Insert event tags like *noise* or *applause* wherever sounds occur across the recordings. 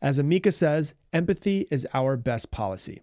As Amica says, empathy is our best policy.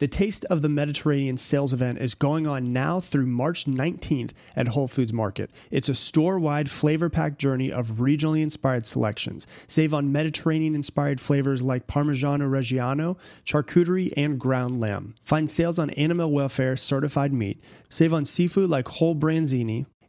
The Taste of the Mediterranean sales event is going on now through March 19th at Whole Foods Market. It's a store wide flavor packed journey of regionally inspired selections. Save on Mediterranean inspired flavors like Parmigiano Reggiano, charcuterie, and ground lamb. Find sales on animal welfare certified meat. Save on seafood like whole branzini,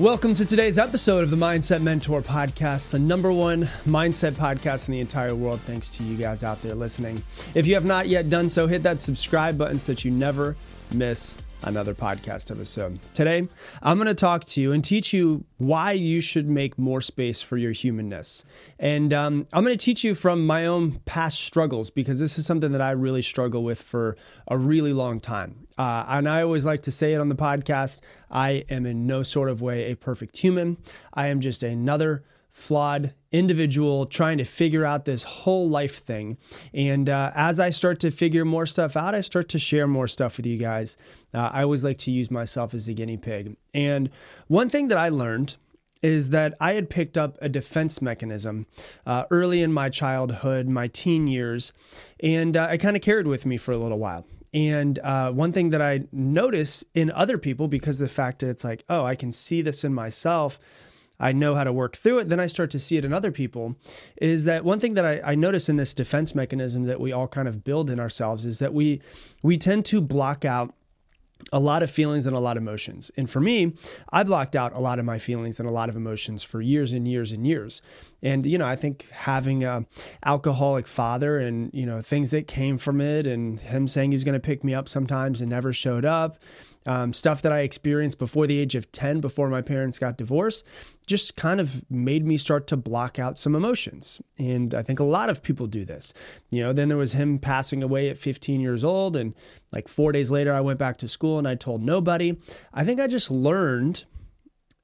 Welcome to today's episode of the Mindset Mentor Podcast, the number one mindset podcast in the entire world. Thanks to you guys out there listening. If you have not yet done so, hit that subscribe button so that you never miss another podcast episode. Today, I'm going to talk to you and teach you why you should make more space for your humanness. And um, I'm going to teach you from my own past struggles because this is something that I really struggle with for a really long time. Uh, and I always like to say it on the podcast I am in no sort of way a perfect human. I am just another flawed individual trying to figure out this whole life thing. And uh, as I start to figure more stuff out, I start to share more stuff with you guys. Uh, I always like to use myself as the guinea pig. And one thing that I learned is that I had picked up a defense mechanism uh, early in my childhood, my teen years, and uh, I kind of carried with me for a little while. And uh, one thing that I notice in other people, because of the fact that it's like, oh, I can see this in myself, I know how to work through it, then I start to see it in other people. Is that one thing that I, I notice in this defense mechanism that we all kind of build in ourselves is that we we tend to block out a lot of feelings and a lot of emotions. And for me, I blocked out a lot of my feelings and a lot of emotions for years and years and years. And you know, I think having a alcoholic father and you know things that came from it, and him saying he's going to pick me up sometimes and never showed up, um, stuff that I experienced before the age of 10, before my parents got divorced, just kind of made me start to block out some emotions. And I think a lot of people do this. You know, then there was him passing away at 15 years old. And like four days later, I went back to school and I told nobody. I think I just learned,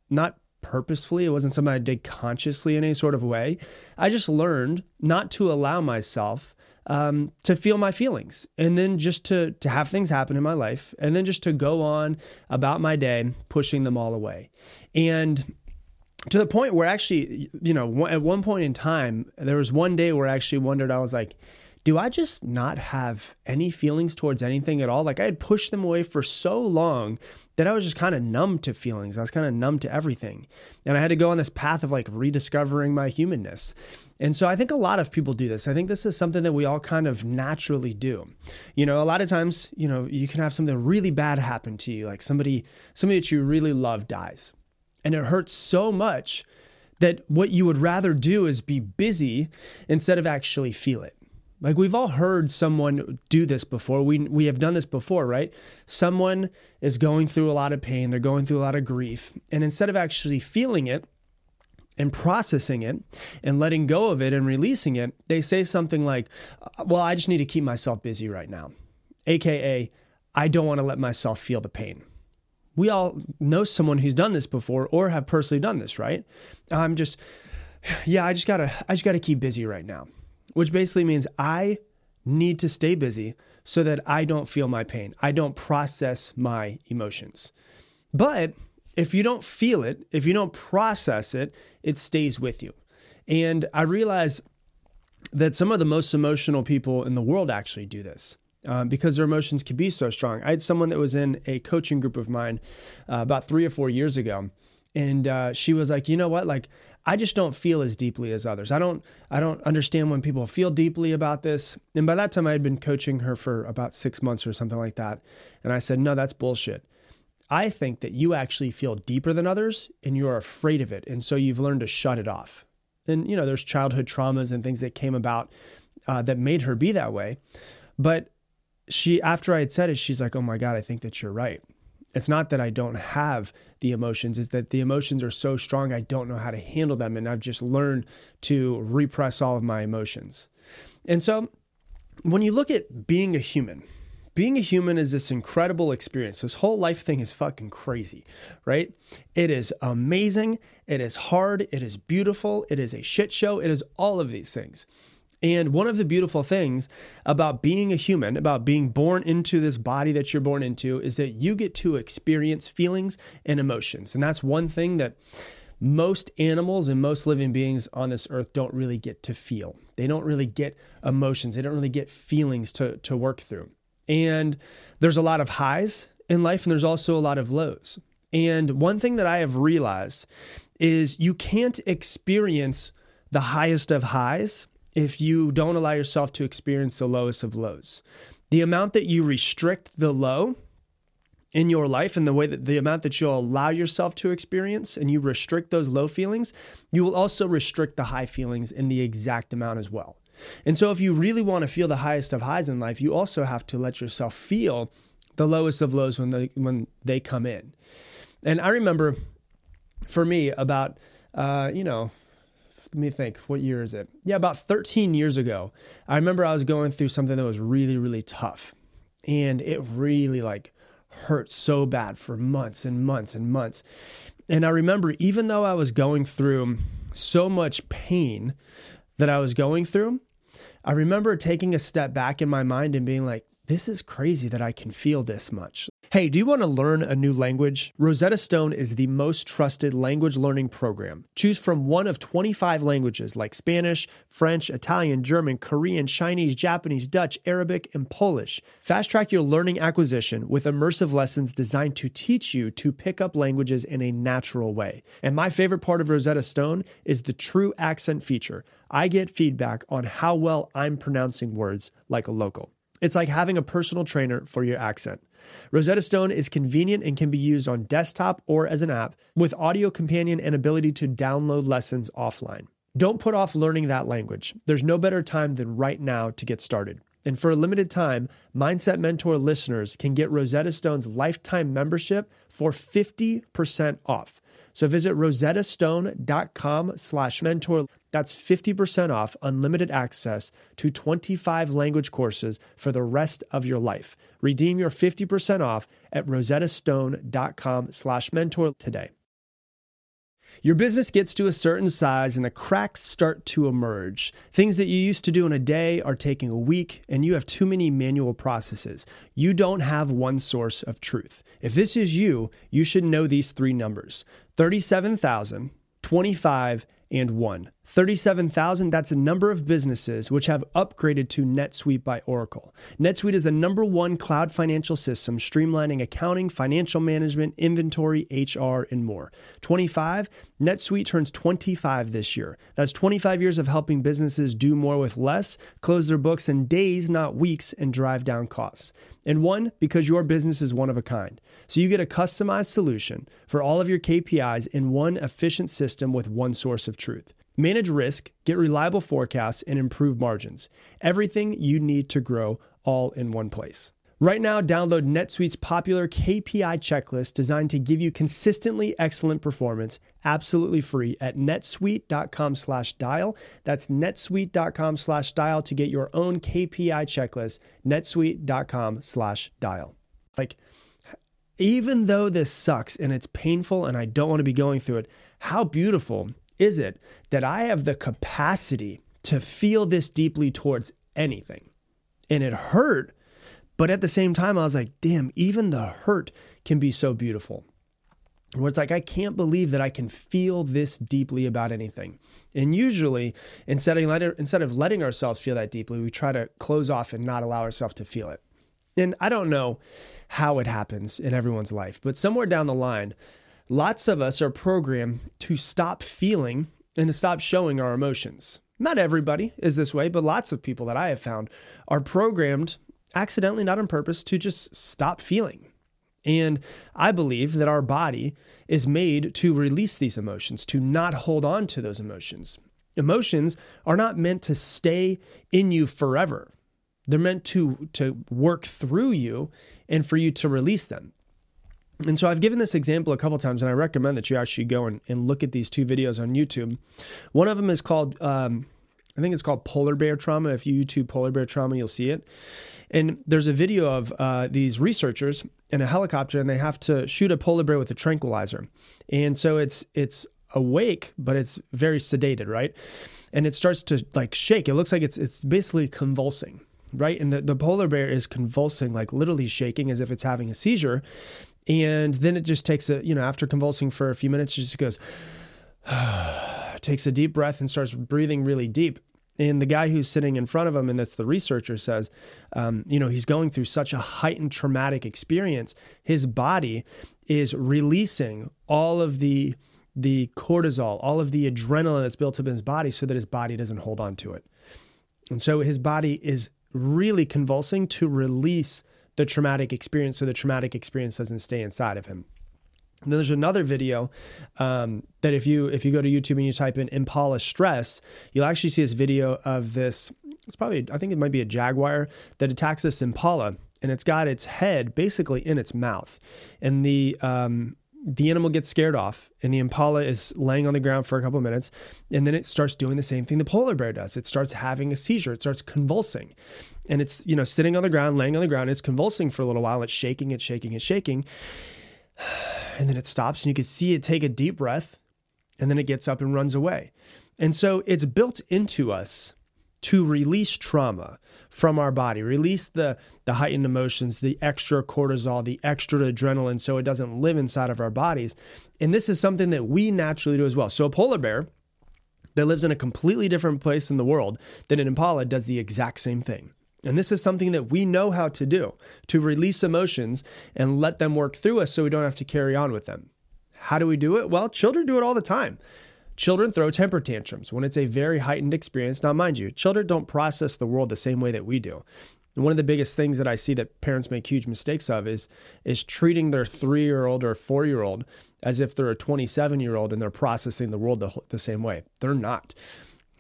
not purposefully, it wasn't something I did consciously in any sort of way. I just learned not to allow myself um, to feel my feelings and then just to to have things happen in my life and then just to go on about my day pushing them all away and to the point where actually you know at one point in time there was one day where i actually wondered i was like do I just not have any feelings towards anything at all? Like I had pushed them away for so long that I was just kind of numb to feelings. I was kind of numb to everything. And I had to go on this path of like rediscovering my humanness. And so I think a lot of people do this. I think this is something that we all kind of naturally do. You know, a lot of times, you know, you can have something really bad happen to you, like somebody somebody that you really love dies. And it hurts so much that what you would rather do is be busy instead of actually feel it. Like we've all heard someone do this before. We we have done this before, right? Someone is going through a lot of pain, they're going through a lot of grief, and instead of actually feeling it, and processing it and letting go of it and releasing it, they say something like, uh, Well, I just need to keep myself busy right now. AKA, I don't want to let myself feel the pain. We all know someone who's done this before or have personally done this, right? I'm just, *sighs* yeah, I just gotta, I just gotta keep busy right now, which basically means I need to stay busy so that I don't feel my pain. I don't process my emotions. But if you don't feel it, if you don't process it, it stays with you. And I realize that some of the most emotional people in the world actually do this. Um, because their emotions can be so strong. I had someone that was in a coaching group of mine uh, about three or four years ago, and uh, she was like, "You know what? Like, I just don't feel as deeply as others. I don't I don't understand when people feel deeply about this. And by that time I had been coaching her for about 6 months or something like that. And I said, "No, that's bullshit. I think that you actually feel deeper than others and you're afraid of it. And so you've learned to shut it off." And you know, there's childhood traumas and things that came about uh, that made her be that way. But she after I had said it, she's like, "Oh my god, I think that you're right." it's not that I don't have the emotions, it's that the emotions are so strong, I don't know how to handle them. And I've just learned to repress all of my emotions. And so when you look at being a human, being a human is this incredible experience. This whole life thing is fucking crazy, right? It is amazing. It is hard. It is beautiful. It is a shit show. It is all of these things. And one of the beautiful things about being a human, about being born into this body that you're born into, is that you get to experience feelings and emotions. And that's one thing that most animals and most living beings on this earth don't really get to feel. They don't really get emotions, they don't really get feelings to, to work through. And there's a lot of highs in life, and there's also a lot of lows. And one thing that I have realized is you can't experience the highest of highs if you don't allow yourself to experience the lowest of lows. The amount that you restrict the low in your life and the way that the amount that you'll allow yourself to experience and you restrict those low feelings, you will also restrict the high feelings in the exact amount as well. And so, if you really want to feel the highest of highs in life, you also have to let yourself feel the lowest of lows when they when they come in. And I remember, for me, about uh, you know let me think, what year is it? Yeah, about 13 years ago, I remember I was going through something that was really, really tough. And it really like hurt so bad for months and months and months. And I remember, even though I was going through so much pain that I was going through, I remember taking a step back in my mind and being like, this is crazy that I can feel this much. Hey, do you want to learn a new language? Rosetta Stone is the most trusted language learning program. Choose from one of 25 languages like Spanish, French, Italian, German, Korean, Chinese, Japanese, Dutch, Arabic, and Polish. Fast track your learning acquisition with immersive lessons designed to teach you to pick up languages in a natural way. And my favorite part of Rosetta Stone is the true accent feature. I get feedback on how well I'm pronouncing words like a local. It's like having a personal trainer for your accent. Rosetta Stone is convenient and can be used on desktop or as an app with audio companion and ability to download lessons offline. Don't put off learning that language. There's no better time than right now to get started. And for a limited time, Mindset Mentor listeners can get Rosetta Stone's lifetime membership for 50% off. So visit rosettastone.com slash mentor. That's 50% off unlimited access to 25 language courses for the rest of your life. Redeem your 50% off at rosettastone.com slash mentor today. Your business gets to a certain size and the cracks start to emerge. Things that you used to do in a day are taking a week, and you have too many manual processes. You don't have one source of truth. If this is you, you should know these three numbers 37,000, 25, and 1. 37,000, that's a number of businesses which have upgraded to NetSuite by Oracle. NetSuite is the number one cloud financial system streamlining accounting, financial management, inventory, HR, and more. 25, NetSuite turns 25 this year. That's 25 years of helping businesses do more with less, close their books in days, not weeks, and drive down costs. And one, because your business is one of a kind. So you get a customized solution for all of your KPIs in one efficient system with one source of truth. Manage risk, get reliable forecasts, and improve margins. Everything you need to grow all in one place. Right now, download NetSuite's popular KPI checklist designed to give you consistently excellent performance absolutely free at netsuite.com slash dial. That's netsuite.com slash dial to get your own KPI checklist, netsuite.com slash dial. Like, even though this sucks and it's painful and I don't want to be going through it, how beautiful is it that I have the capacity to feel this deeply towards anything? And it hurt But at the same time, I was like, damn, even the hurt can be so beautiful. Where it's like, I can't believe that I can feel this deeply about anything. And usually, instead of, instead of letting ourselves feel that deeply, we try to close off and not allow ourselves to feel it. And I don't know how it happens in everyone's life, but somewhere down the line, lots of us are programmed to stop feeling and to stop showing our emotions. Not everybody is this way, but lots of people that I have found are programmed accidentally, not on purpose, to just stop feeling. And I believe that our body is made to release these emotions, to not hold on to those emotions. Emotions are not meant to stay in you forever. They're meant to, to work through you and for you to release them. And so I've given this example a couple times, and I recommend that you actually go and, and look at these two videos on YouTube. One of them is called, um, I think it's called Polar Bear Trauma. If you YouTube Polar Bear Trauma, you'll see it. And there's a video of uh, these researchers in a helicopter, and they have to shoot a polar bear with a tranquilizer. And so it's it's awake, but it's very sedated, right? And it starts to like shake. It looks like it's it's basically convulsing, right? And the, the polar bear is convulsing, like literally shaking as if it's having a seizure. And then it just takes a, you know, after convulsing for a few minutes, it just goes, *sighs* takes a deep breath and starts breathing really deep. And the guy who's sitting in front of him, and that's the researcher, says, um, you know, he's going through such a heightened traumatic experience. His body is releasing all of the the cortisol, all of the adrenaline that's built up in his body, so that his body doesn't hold on to it. And so his body is really convulsing to release the traumatic experience, so the traumatic experience doesn't stay inside of him. And then there's another video um, that if you if you go to YouTube and you type in Impala stress, you'll actually see this video of this. It's probably I think it might be a jaguar that attacks this impala, and it's got its head basically in its mouth, and the um, the animal gets scared off, and the impala is laying on the ground for a couple of minutes, and then it starts doing the same thing the polar bear does. It starts having a seizure. It starts convulsing, and it's you know sitting on the ground, laying on the ground. It's convulsing for a little while. It's shaking. It's shaking. It's shaking *sighs* and then it stops and you can see it take a deep breath and then it gets up and runs away. And so it's built into us to release trauma from our body, release the, the heightened emotions, the extra cortisol, the extra adrenaline, so it doesn't live inside of our bodies. And this is something that we naturally do as well. So a polar bear that lives in a completely different place in the world than an impala does the exact same thing. And this is something that we know how to do to release emotions and let them work through us so we don't have to carry on with them. How do we do it? Well, children do it all the time. Children throw temper tantrums when it's a very heightened experience. Now, mind you, children don't process the world the same way that we do. And one of the biggest things that I see that parents make huge mistakes of is is treating their three year old or four year old as if they're a 27 year old and they're processing the world the, the same way. They're not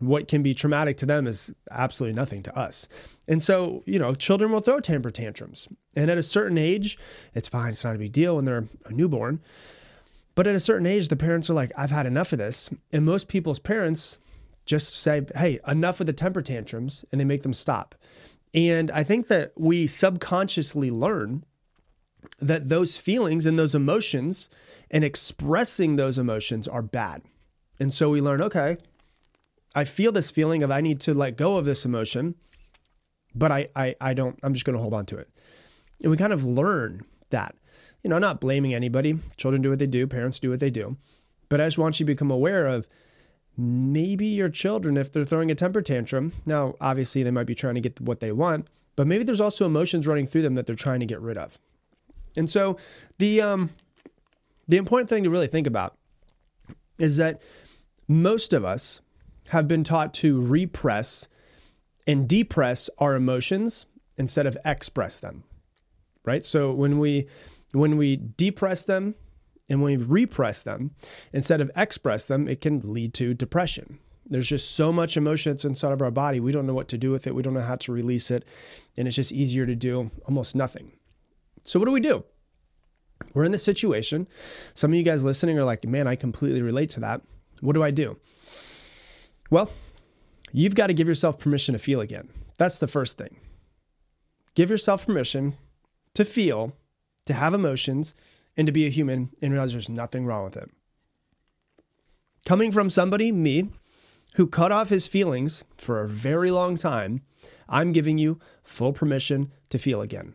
what can be traumatic to them is absolutely nothing to us. And so, you know, children will throw temper tantrums. And at a certain age, it's fine, it's not a big deal when they're a newborn. But at a certain age, the parents are like, I've had enough of this. And most people's parents just say, hey, enough of the temper tantrums, and they make them stop. And I think that we subconsciously learn that those feelings and those emotions and expressing those emotions are bad. And so we learn, okay, I feel this feeling of I need to let go of this emotion, but I I, I don't. I'm just going to hold on to it, and we kind of learn that. You know, I'm not blaming anybody. Children do what they do. Parents do what they do. But I just want you to become aware of maybe your children, if they're throwing a temper tantrum. Now, obviously, they might be trying to get what they want, but maybe there's also emotions running through them that they're trying to get rid of. And so, the um, the important thing to really think about is that most of us have been taught to repress and depress our emotions instead of express them. Right? So when we when we depress them and when we repress them instead of express them, it can lead to depression. There's just so much emotion that's inside of our body. We don't know what to do with it. We don't know how to release it. And it's just easier to do almost nothing. So, what do we do? We're in this situation. Some of you guys listening are like, man, I completely relate to that. What do I do? Well, you've got to give yourself permission to feel again. That's the first thing. Give yourself permission to feel, to have emotions, and to be a human and realize there's nothing wrong with it. Coming from somebody, me, who cut off his feelings for a very long time, I'm giving you full permission to feel again.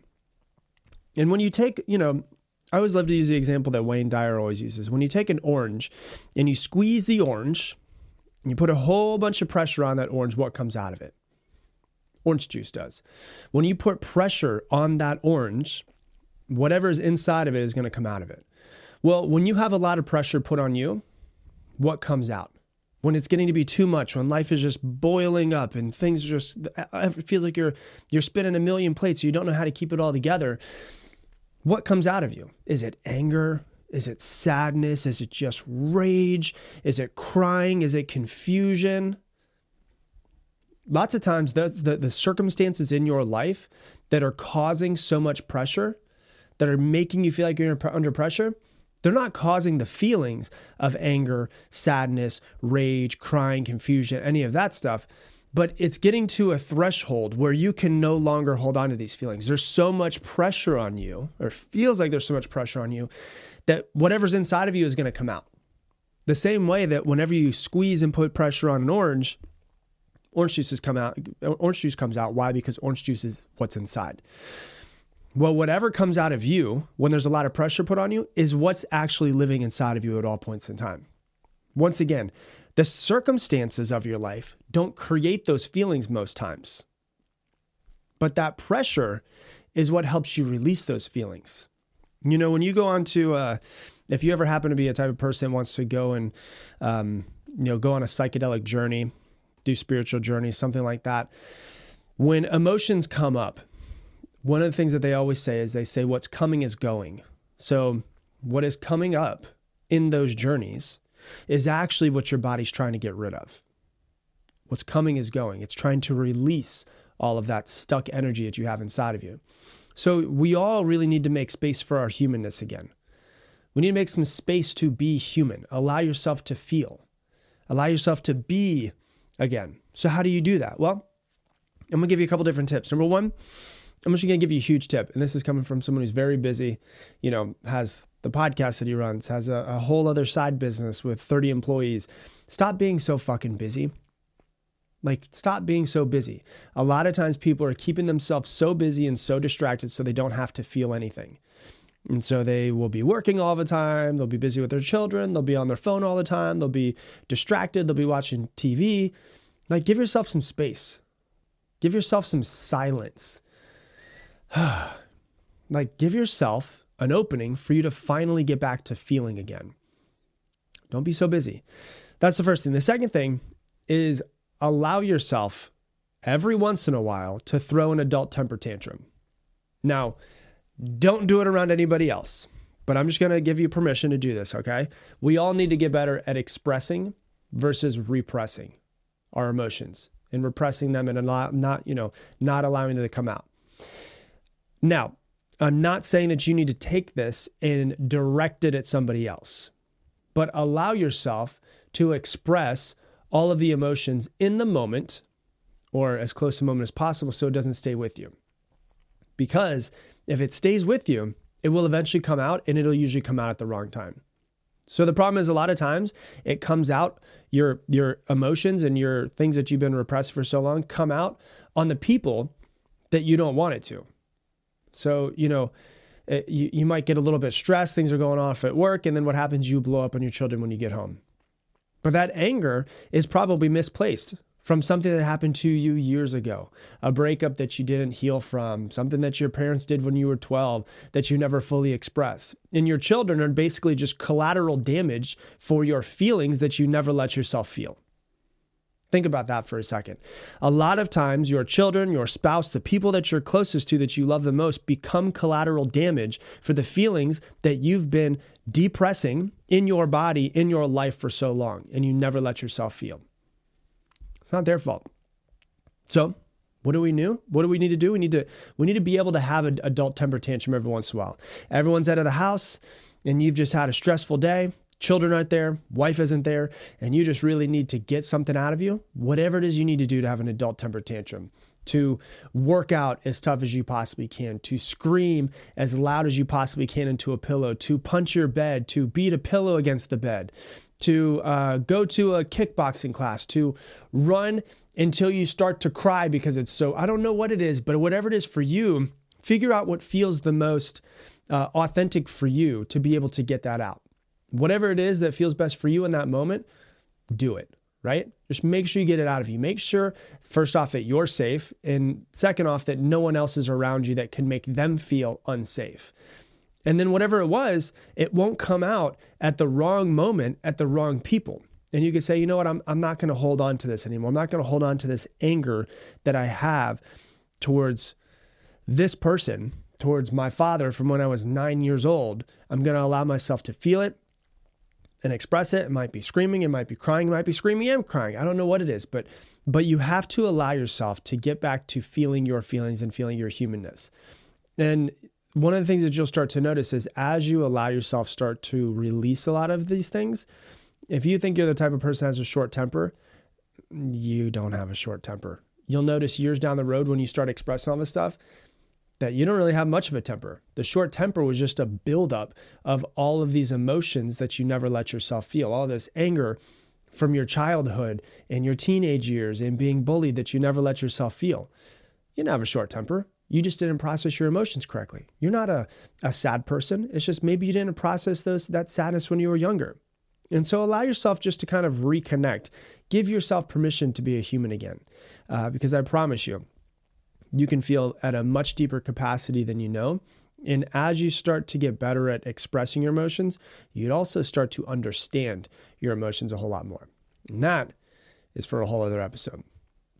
And when you take, you know, I always love to use the example that Wayne Dyer always uses. When you take an orange and you squeeze the orange, and you put a whole bunch of pressure on that orange, what comes out of it? Orange juice does. When you put pressure on that orange, whatever is inside of it is going to come out of it. Well, when you have a lot of pressure put on you, what comes out? When it's getting to be too much, when life is just boiling up and things just it feels like you're you're spinning a million plates, so you don't know how to keep it all together. What comes out of you? Is it anger? Is it sadness? Is it just rage? Is it crying? Is it confusion? Lots of times, the, the, the circumstances in your life that are causing so much pressure, that are making you feel like you're under pressure, they're not causing the feelings of anger, sadness, rage, crying, confusion, any of that stuff. But it's getting to a threshold where you can no longer hold on to these feelings. There's so much pressure on you, or feels like there's so much pressure on you, that whatever's inside of you is going to come out. The same way that whenever you squeeze and put pressure on an orange, orange juices come out. Orange juice comes out. Why? Because orange juice is what's inside. Well, whatever comes out of you when there's a lot of pressure put on you is what's actually living inside of you at all points in time. Once again, the circumstances of your life don't create those feelings most times. But that pressure is what helps you release those feelings. You know, when you go on to, uh, if you ever happen to be a type of person that wants to go and, um, you know, go on a psychedelic journey, do spiritual journey, something like that, when emotions come up, one of the things that they always say is they say what's coming is going. So, what is coming up in those journeys is actually what your body's trying to get rid of. What's coming is going. It's trying to release all of that stuck energy that you have inside of you. So, we all really need to make space for our humanness again. We need to make some space to be human. Allow yourself to feel. Allow yourself to be again. So, how do you do that? Well, I'm gonna give you a couple different tips. Number one, I'm just to give you a huge tip. And this is coming from someone who's very busy, you know, has the podcast that he runs, has a, a whole other side business with 30 employees. Stop being so fucking busy. Like, stop being so busy. A lot of times people are keeping themselves so busy and so distracted so they don't have to feel anything. And so they will be working all the time. They'll be busy with their children. They'll be on their phone all the time. They'll be distracted. They'll be watching TV. Like, give yourself some space. Give yourself some silence. *sighs* like give yourself an opening for you to finally get back to feeling again. Don't be so busy. That's the first thing. The second thing is allow yourself every once in a while to throw an adult temper tantrum. Now, don't do it around anybody else, but I'm just going to give you permission to do this, okay? We all need to get better at expressing versus repressing our emotions and repressing them and not, not you know, not allowing them to come out. Now, I'm not saying that you need to take this and direct it at somebody else, but allow yourself to express all of the emotions in the moment or as close to the moment as possible so it doesn't stay with you. Because if it stays with you, it will eventually come out and it'll usually come out at the wrong time. So the problem is a lot of times it comes out your your emotions and your things that you've been repressed for so long come out on the people that you don't want it to. So, you know, it, you, you might get a little bit stressed, things are going off at work, and then what happens? You blow up on your children when you get home. But that anger is probably misplaced from something that happened to you years ago, a breakup that you didn't heal from, something that your parents did when you were 12 that you never fully expressed. And your children are basically just collateral damage for your feelings that you never let yourself feel. Think about that for a second. A lot of times, your children, your spouse, the people that you're closest to that you love the most become collateral damage for the feelings that you've been depressing in your body, in your life for so long, and you never let yourself feel. It's not their fault. So, what do we do? What do we need to do? We need to we need to be able to have an adult temper tantrum every once in a while. Everyone's out of the house and you've just had a stressful day children aren't there, wife isn't there, and you just really need to get something out of you, whatever it is you need to do to have an adult temper tantrum, to work out as tough as you possibly can, to scream as loud as you possibly can into a pillow, to punch your bed, to beat a pillow against the bed, to uh, go to a kickboxing class, to run until you start to cry because it's so, I don't know what it is, but whatever it is for you, Figure out what feels the most uh, authentic for you to be able to get that out. Whatever it is that feels best for you in that moment, do it, right? Just make sure you get it out of you. Make sure, first off, that you're safe, and second off, that no one else is around you that can make them feel unsafe. And then whatever it was, it won't come out at the wrong moment at the wrong people. And you could say, you know what, I'm, I'm not going to hold on to this anymore. I'm not going to hold on to this anger that I have towards this person, towards my father from when I was nine years old. I'm going to allow myself to feel it and express it. It might be screaming, it might be crying, it might be screaming and crying. I don't know what it is, but but you have to allow yourself to get back to feeling your feelings and feeling your humanness. And one of the things that you'll start to notice is as you allow yourself start to release a lot of these things, if you think you're the type of person that has a short temper, you don't have a short temper. You'll notice years down the road when you start expressing all this stuff that you don't really have much of a temper. The short temper was just a buildup of all of these emotions that you never let yourself feel, all this anger from your childhood and your teenage years and being bullied that you never let yourself feel. You don't have a short temper. You just didn't process your emotions correctly. You're not a, a sad person. It's just maybe you didn't process those that sadness when you were younger. And so allow yourself just to kind of reconnect. Give yourself permission to be a human again. Uh, because I promise you, you can feel at a much deeper capacity than you know. And as you start to get better at expressing your emotions, you'd also start to understand your emotions a whole lot more. And that is for a whole other episode.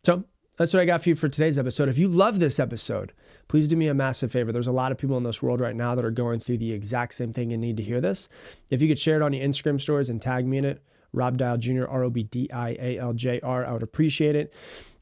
So that's what I got for you for today's episode. If you love this episode, please do me a massive favor. There's a lot of people in this world right now that are going through the exact same thing and need to hear this. If you could share it on your Instagram stories and tag me in it, Rob Dial Jr., R O B D I A L J R, I would appreciate it.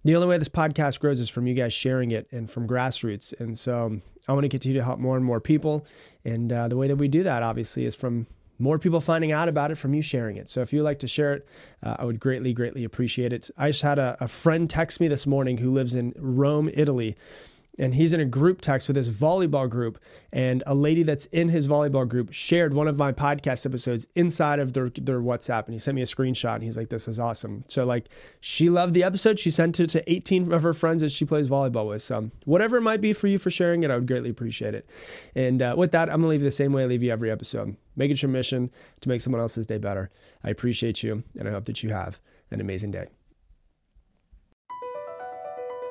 The only way this podcast grows is from you guys sharing it and from grassroots. And so I want to continue to help more and more people. And uh, the way that we do that, obviously, is from more people finding out about it from you sharing it. So if you'd like to share it, uh, I would greatly, greatly appreciate it. I just had a, a friend text me this morning who lives in Rome, Italy and he's in a group text with his volleyball group. And a lady that's in his volleyball group shared one of my podcast episodes inside of their, their whatsapp. And he sent me a screenshot and he's like this is awesome. So like she loved the episode. She sent it to 18 of her friends that she plays volleyball with. So whatever it might be for you for sharing it i would greatly appreciate it. And uh, with that i'm gonna leave you the same way i leave you every episode. Make it your mission to make someone else's day better. I appreciate you and i hope that you have an amazing day